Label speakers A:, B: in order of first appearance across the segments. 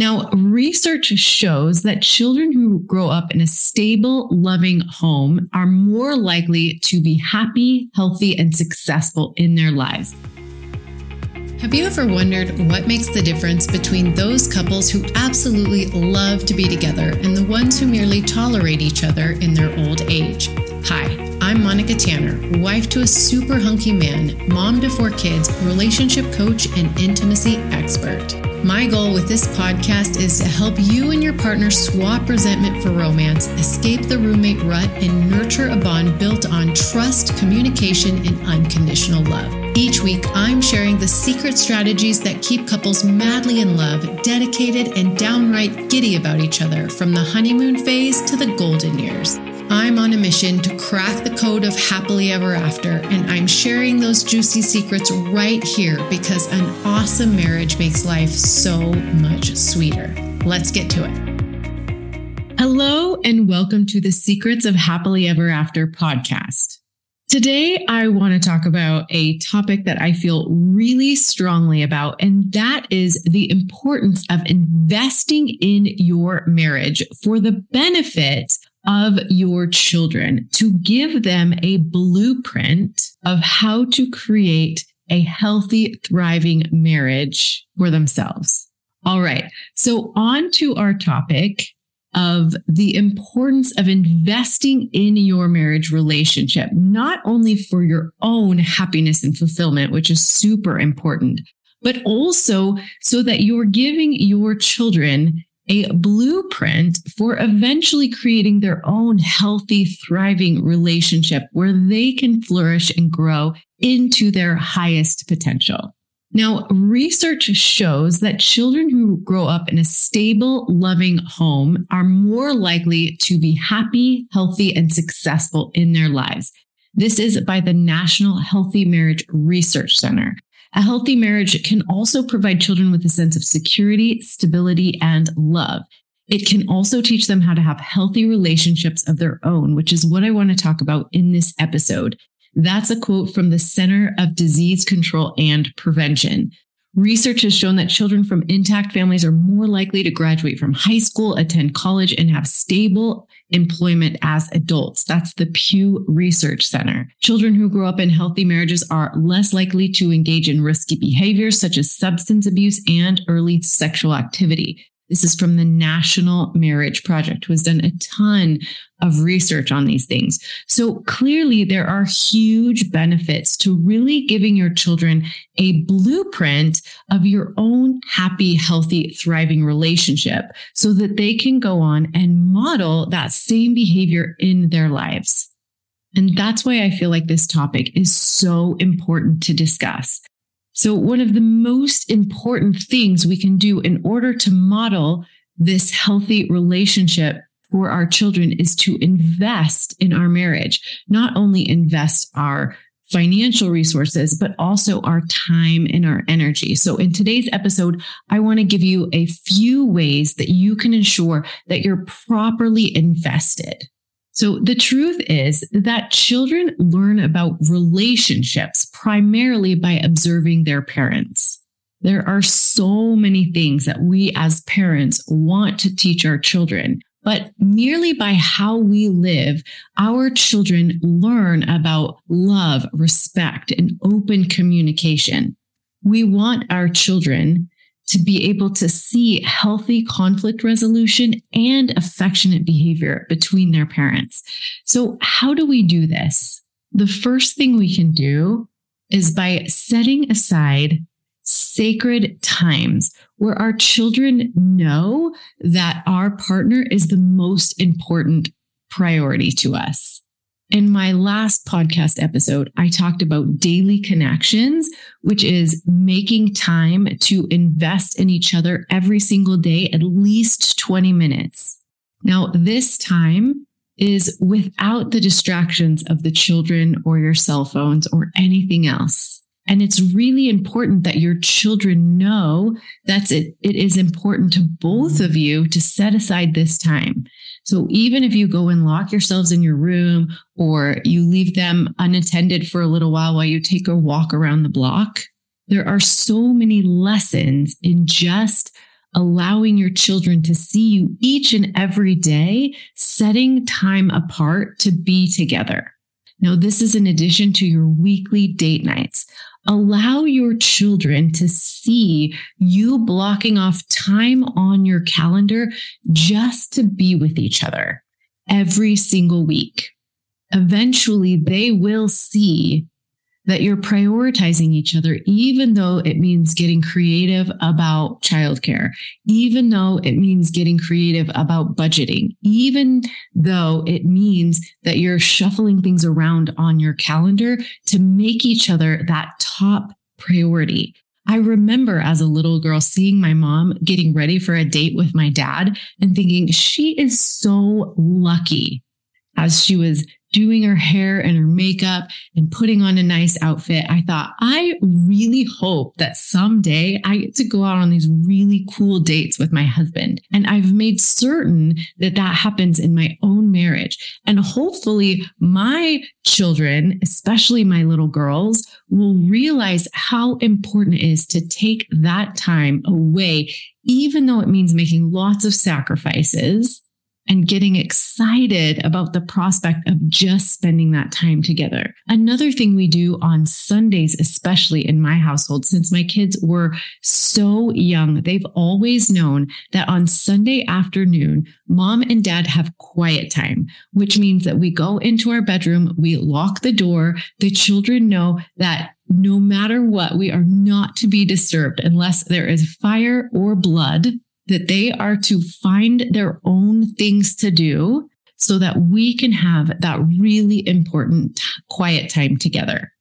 A: Now, research shows that children who grow up in a stable, loving home are more likely to be happy, healthy, and successful in their lives.
B: Have you ever wondered what makes the difference between those couples who absolutely love to be together and the ones who merely tolerate each other in their old age? Hi. I'm Monica Tanner, wife to a super hunky man, mom to four kids, relationship coach, and intimacy expert. My goal with this podcast is to help you and your partner swap resentment for romance, escape the roommate rut, and nurture a bond built on trust, communication, and unconditional love. Each week, I'm sharing the secret strategies that keep couples madly in love, dedicated, and downright giddy about each other from the honeymoon phase to the golden years. I'm on a mission to crack the code of happily ever after, and I'm sharing those juicy secrets right here because an awesome marriage makes life so much sweeter. Let's get to it.
A: Hello, and welcome to the Secrets of Happily Ever After podcast. Today, I want to talk about a topic that I feel really strongly about, and that is the importance of investing in your marriage for the benefit of your children to give them a blueprint of how to create a healthy, thriving marriage for themselves. All right. So on to our topic of the importance of investing in your marriage relationship, not only for your own happiness and fulfillment, which is super important, but also so that you're giving your children a blueprint for eventually creating their own healthy, thriving relationship where they can flourish and grow into their highest potential. Now, research shows that children who grow up in a stable, loving home are more likely to be happy, healthy, and successful in their lives. This is by the National Healthy Marriage Research Center. A healthy marriage can also provide children with a sense of security, stability, and love. It can also teach them how to have healthy relationships of their own, which is what I want to talk about in this episode. That's a quote from the Center of Disease Control and Prevention. Research has shown that children from intact families are more likely to graduate from high school, attend college, and have stable employment as adults. That's the Pew Research Center. Children who grow up in healthy marriages are less likely to engage in risky behaviors such as substance abuse and early sexual activity. This is from the National Marriage Project, who has done a ton of research on these things. So clearly, there are huge benefits to really giving your children a blueprint of your own happy, healthy, thriving relationship so that they can go on and model that same behavior in their lives. And that's why I feel like this topic is so important to discuss. So, one of the most important things we can do in order to model this healthy relationship for our children is to invest in our marriage, not only invest our financial resources, but also our time and our energy. So, in today's episode, I want to give you a few ways that you can ensure that you're properly invested. So the truth is that children learn about relationships primarily by observing their parents. There are so many things that we as parents want to teach our children, but merely by how we live, our children learn about love, respect, and open communication. We want our children to be able to see healthy conflict resolution and affectionate behavior between their parents. So, how do we do this? The first thing we can do is by setting aside sacred times where our children know that our partner is the most important priority to us. In my last podcast episode, I talked about daily connections, which is making time to invest in each other every single day, at least 20 minutes. Now, this time is without the distractions of the children or your cell phones or anything else. And it's really important that your children know that it, it is important to both of you to set aside this time. So even if you go and lock yourselves in your room or you leave them unattended for a little while while you take a walk around the block, there are so many lessons in just allowing your children to see you each and every day, setting time apart to be together. Now, this is in addition to your weekly date nights. Allow your children to see you blocking off time on your calendar just to be with each other every single week. Eventually, they will see that you're prioritizing each other, even though it means getting creative about childcare, even though it means getting creative about budgeting, even though it means that you're shuffling things around on your calendar to make each other that top priority. I remember as a little girl seeing my mom getting ready for a date with my dad and thinking she is so lucky as she was doing her hair and her makeup and putting on a nice outfit, I thought, I really hope that someday I get to go out on these really cool dates with my husband. And I've made certain that that happens in my own marriage. And hopefully my children, especially my little girls, will realize how important it is to take that time away, even though it means making lots of sacrifices and getting excited about the prospect of just spending that time together. Another thing we do on Sundays, especially in my household, since my kids were so young, they've always known that on Sunday afternoon, mom and dad have quiet time, which means that we go into our bedroom, we lock the door, the children know that no matter what, we are not to be disturbed unless there is fire or blood that they are to find their own things to do so that we can have that really important quiet time together.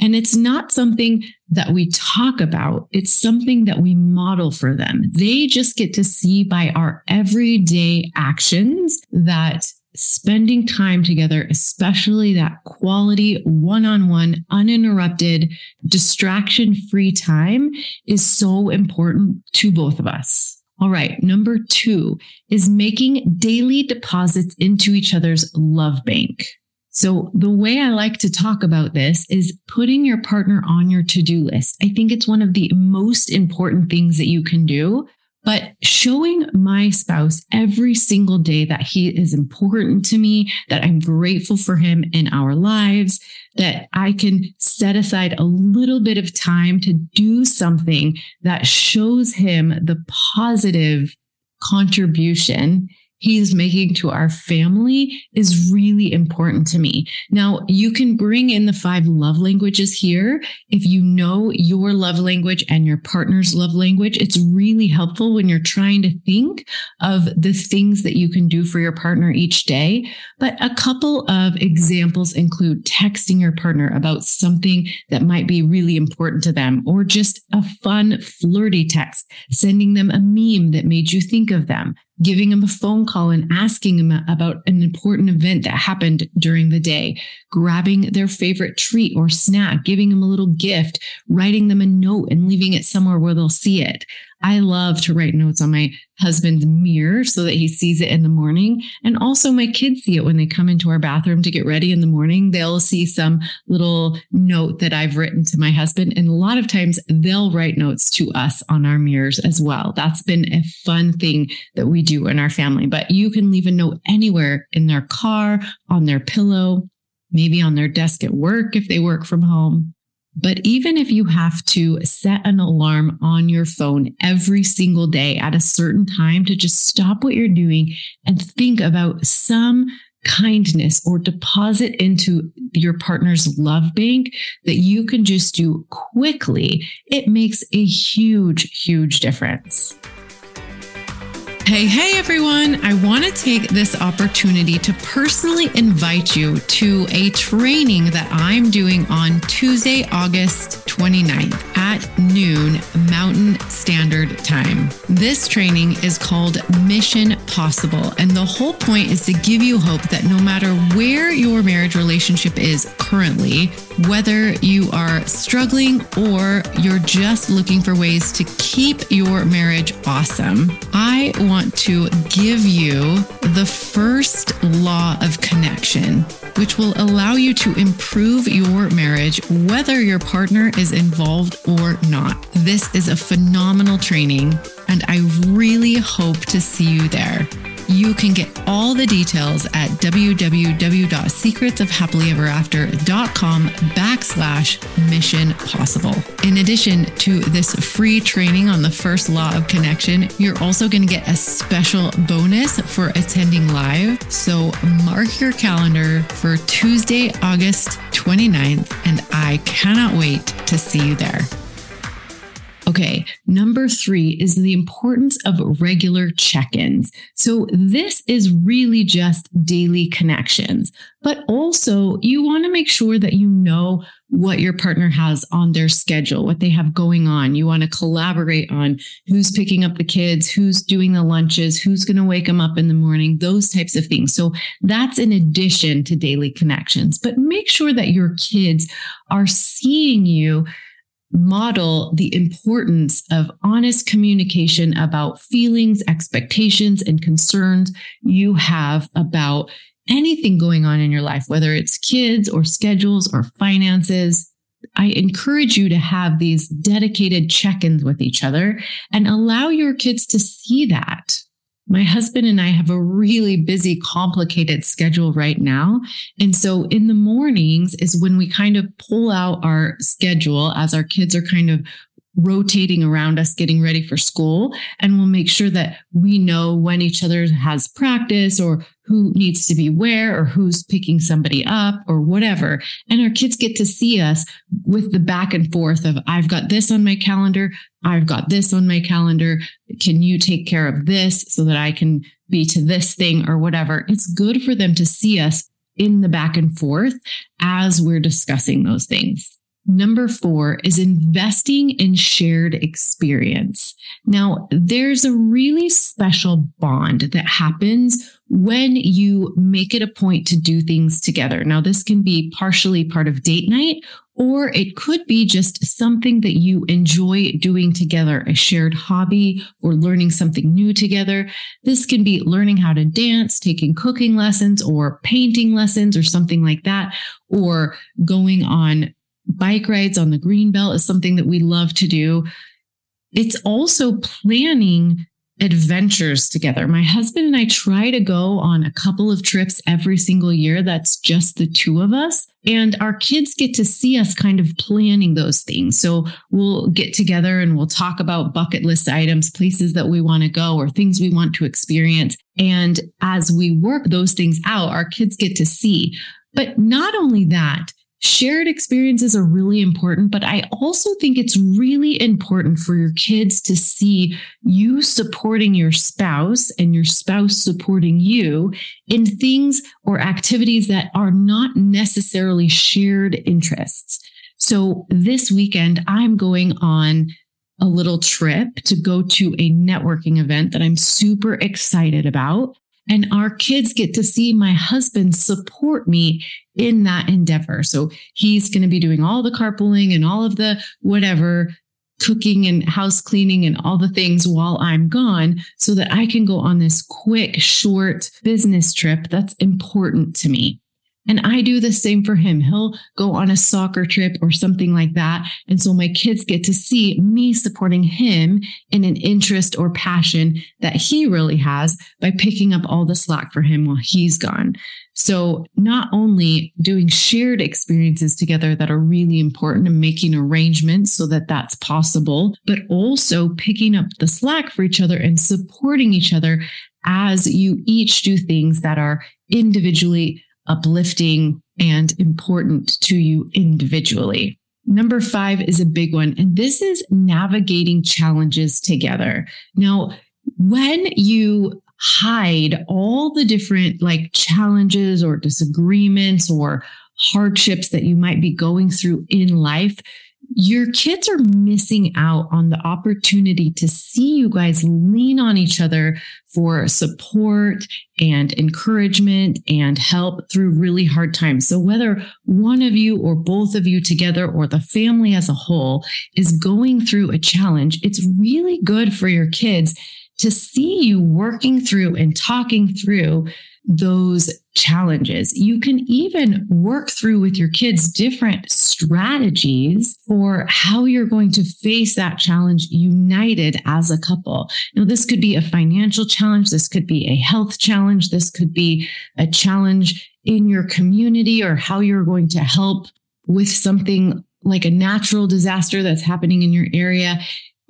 A: And it's not something that we talk about. It's something that we model for them. They just get to see by our everyday actions that spending time together, especially that quality one on one, uninterrupted, distraction free time is so important to both of us. All right. Number two is making daily deposits into each other's love bank. So the way I like to talk about this is putting your partner on your to-do list. I think it's one of the most important things that you can do but showing my spouse every single day that he is important to me, that I'm grateful for him in our lives, that I can set aside a little bit of time to do something that shows him the positive contribution he's making to our family is really important to me. Now, you can bring in the five love languages here. If you know your love language and your partner's love language, it's really helpful when you're trying to think of the things that you can do for your partner each day. But a couple of examples include texting your partner about something that might be really important to them, or just a fun, flirty text, sending them a meme that made you think of them, giving them a phone call and asking them about an important event that happened during the day, grabbing their favorite treat or snack, giving them a little gift, writing them a note and leaving it somewhere where they'll see it. I love to write notes on my husband's mirror so that he sees it in the morning. And also my kids see it when they come into our bathroom to get ready in the morning. They'll see some little note that I've written to my husband. And a lot of times they'll write notes to us on our mirrors as well. That's been a fun thing that we do in our family. But you can leave a note anywhere in their car, on their pillow, maybe on their desk at work if they work from home. But even if you have to set an alarm on your phone every single day at a certain time to just stop what you're doing and think about some kindness or deposit into your partner's love bank that you can just do quickly, it makes a huge, huge difference. Hey, hey, everyone. I want to take this opportunity to personally invite you to a training that I'm doing on Tuesday, August 29th at noon Mountain Standard Time. This training is called Mission Possible. And the whole point is to give you hope that no matter where your marriage relationship is currently, whether you are struggling or you're just looking for ways to keep your marriage awesome, I want to give you the first law of connection, which will allow you to improve your marriage, whether your partner is involved or not. This is a phenomenal training and I really hope to see you there. You can get all the details at www.secretsofhappilyeverafter.com backslash mission possible. In addition to this free training on the first law of connection, you're also going to get a special bonus for attending live. So mark your calendar for Tuesday, August 29th, and I cannot wait to see you there. Okay, number three is the importance of regular check ins. So, this is really just daily connections, but also you want to make sure that you know what your partner has on their schedule, what they have going on. You want to collaborate on who's picking up the kids, who's doing the lunches, who's going to wake them up in the morning, those types of things. So, that's in addition to daily connections, but make sure that your kids are seeing you model the importance of honest communication about feelings, expectations, and concerns you have about anything going on in your life, whether it's kids or schedules or finances. I encourage you to have these dedicated check ins with each other and allow your kids to see that. My husband and I have a really busy, complicated schedule right now. And so in the mornings is when we kind of pull out our schedule as our kids are kind of rotating around us getting ready for school. And we'll make sure that we know when each other has practice or who needs to be where or who's picking somebody up or whatever. And our kids get to see us with the back and forth of I've got this on my calendar. I've got this on my calendar. Can you take care of this so that I can be to this thing or whatever? It's good for them to see us in the back and forth as we're discussing those things Number four is investing in shared experience. Now, there's a really special bond that happens when you make it a point to do things together. Now, this can be partially part of date night, or it could be just something that you enjoy doing together, a shared hobby or learning something new together. This can be learning how to dance, taking cooking lessons or painting lessons or something like that, or going on bike rides on the green belt is something that we love to do. It's also planning adventures together. My husband and I try to go on a couple of trips every single year. That's just the two of us. And our kids get to see us kind of planning those things. So we'll get together and we'll talk about bucket list items, places that we want to go, or things we want to experience. And as we work those things out, our kids get to see. But not only that, shared experiences are really important, but I also think it's really important for your kids to see you supporting your spouse and your spouse supporting you in things or activities that are not necessarily shared interests. So this weekend, I'm going on a little trip to go to a networking event that I'm super excited about. And our kids get to see my husband support me in that endeavor. So he's going to be doing all the carpooling and all of the whatever cooking and house cleaning and all the things while I'm gone so that I can go on this quick, short business trip that's important to me. And I do the same for him. He'll go on a soccer trip or something like that. And so my kids get to see me supporting him in an interest or passion that he really has by picking up all the slack for him while he's gone. So not only doing shared experiences together that are really important and making arrangements so that that's possible, but also picking up the slack for each other and supporting each other as you each do things that are individually uplifting and important to you individually. Number five is a big one, and this is navigating challenges together. Now, when you hide all the different like challenges or disagreements or hardships that you might be going through in life, your kids are missing out on the opportunity to see you guys lean on each other for support and encouragement and help through really hard times. So whether one of you or both of you together or the family as a whole is going through a challenge, it's really good for your kids to see you working through and talking through those challenges. You can even work through with your kids different strategies for how you're going to face that challenge united as a couple. Now, this could be a financial challenge. This could be a health challenge. This could be a challenge in your community or how you're going to help with something like a natural disaster that's happening in your area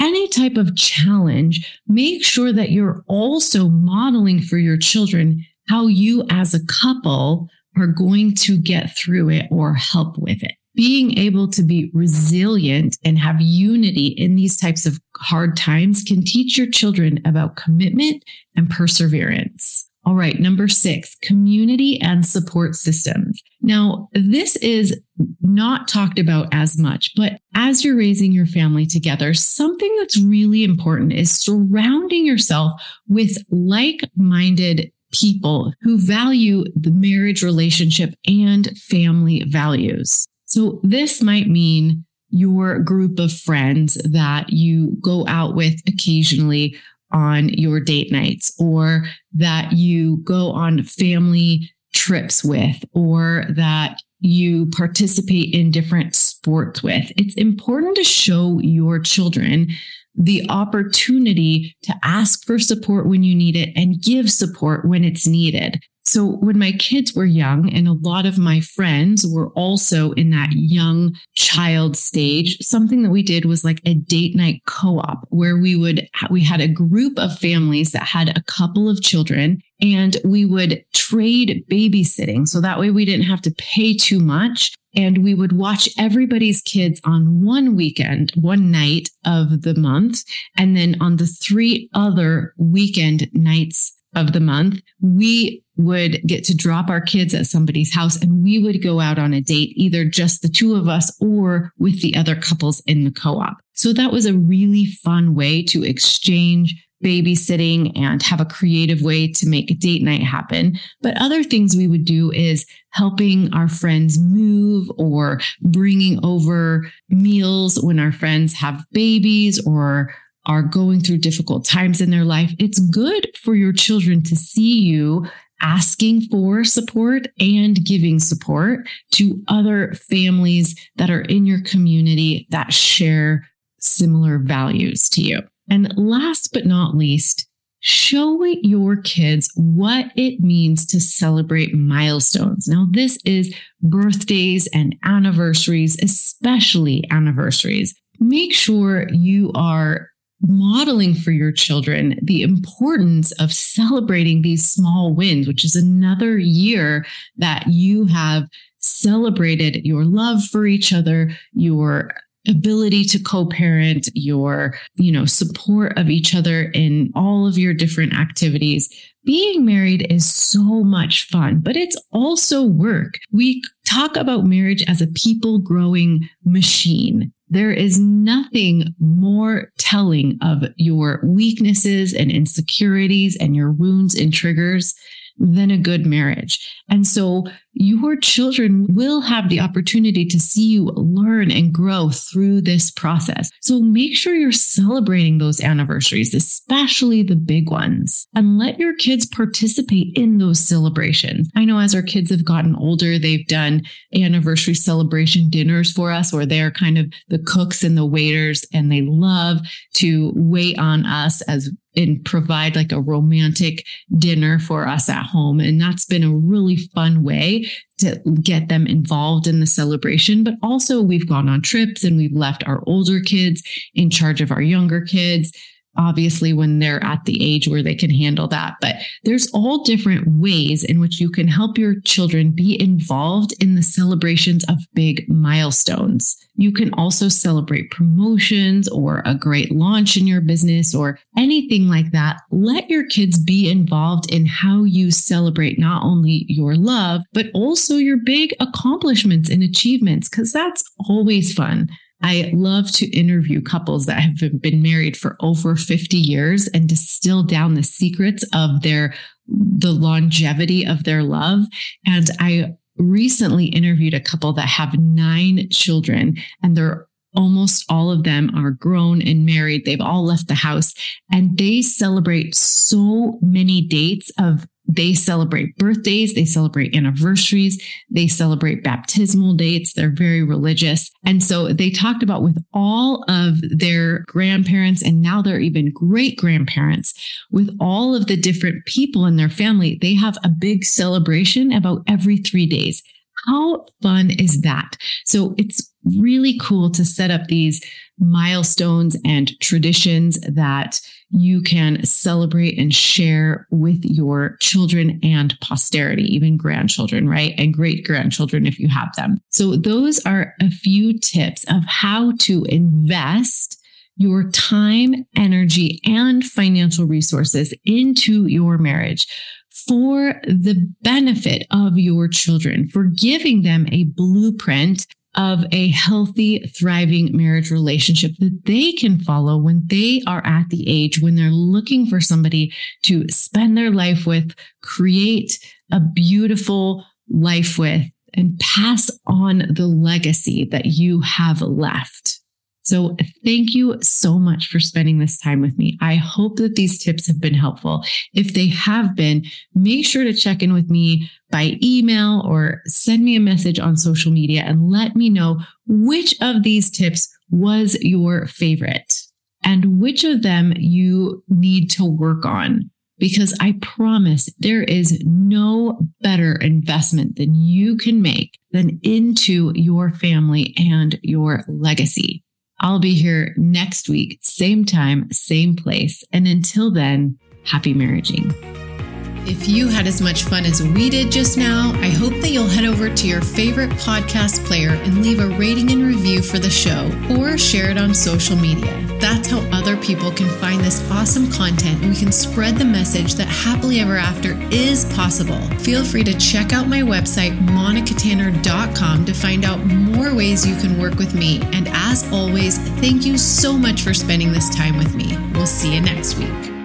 A: any type of challenge, make sure that you're also modeling for your children how you as a couple are going to get through it or help with it. Being able to be resilient and have unity in these types of hard times can teach your children about commitment and perseverance. All right, number six, community and support systems. Now, this is not talked about as much, but as you're raising your family together, something that's really important is surrounding yourself with like minded people who value the marriage relationship and family values. So, this might mean your group of friends that you go out with occasionally on your date nights or that you go on family trips with or that you participate in different sports with. It's important to show your children the opportunity to ask for support when you need it and give support when it's needed. So when my kids were young, and a lot of my friends were also in that young child stage, something that we did was like a date night co-op where we would, we had a group of families that had a couple of children and we would trade babysitting. So that way we didn't have to pay too much. And we would watch everybody's kids on one weekend, one night of the month. And then on the three other weekend nights of the month, we would get to drop our kids at somebody's house and we would go out on a date, either just the two of us or with the other couples in the co op. So that was a really fun way to exchange babysitting and have a creative way to make a date night happen. But other things we would do is helping our friends move or bringing over meals when our friends have babies or are going through difficult times in their life. It's good for your children to see you asking for support and giving support to other families that are in your community that share similar values to you. And last but not least, show your kids what it means to celebrate milestones. Now, this is birthdays and anniversaries, especially anniversaries. Make sure you are modeling for your children the importance of celebrating these small wins, which is another year that you have celebrated your love for each other, your ability to co-parent your you know support of each other in all of your different activities. Being married is so much fun but it's also work. We talk about marriage as a people growing machine. There is nothing more telling of your weaknesses and insecurities and your wounds and triggers than a good marriage. And so your children will have the opportunity to see you learn and grow through this process. So make sure you're celebrating those anniversaries, especially the big ones, and let your kids participate in those celebrations. I know as our kids have gotten older, they've done anniversary celebration dinners for us where they're kind of the cooks and the waiters, and they love to wait on us as and provide like a romantic dinner for us at home. And that's been a really fun way to get them involved in the celebration. But also, we've gone on trips and we've left our older kids in charge of our younger kids obviously when they're at the age where they can handle that. But there's all different ways in which you can help your children be involved in the celebrations of big milestones. You can also celebrate promotions or a great launch in your business or anything like that. Let your kids be involved in how you celebrate not only your love, but also your big accomplishments and achievements, because that's always fun. I love to interview couples that have been married for over 50 years and distill down the secrets of their the longevity of their love and I recently interviewed a couple that have 9 children and they're almost all of them are grown and married. They've all left the house and they celebrate so many dates of they celebrate birthdays, they celebrate anniversaries, they celebrate baptismal dates. They're very religious. And so they talked about with all of their grandparents, and now they're even great grandparents, with all of the different people in their family, they have a big celebration about every three days. How fun is that? So it's really cool to set up these milestones and traditions that you can celebrate and share with your children and posterity, even grandchildren, right? And great grandchildren if you have them. So, those are a few tips of how to invest your time, energy, and financial resources into your marriage for the benefit of your children, for giving them a blueprint of a healthy, thriving marriage relationship that they can follow when they are at the age when they're looking for somebody to spend their life with, create a beautiful life with, and pass on the legacy that you have left. So thank you so much for spending this time with me. I hope that these tips have been helpful. If they have been, make sure to check in with me by email or send me a message on social media and let me know which of these tips was your favorite and which of them you need to work on. Because I promise there is no better investment than you can make than into your family and your legacy. I'll be here next week, same time, same place. And until then, happy marriaging.
B: If you had as much fun as we did just now, I hope that you'll head over to your favorite podcast player and leave a rating and review for the show or share it on social media. That's how other people can find this awesome content and we can spread the message that happily ever after is possible. Feel free to check out my website, monicatanner.com, to find out more ways you can work with me. And as always, thank you so much for spending this time with me. We'll see you next week.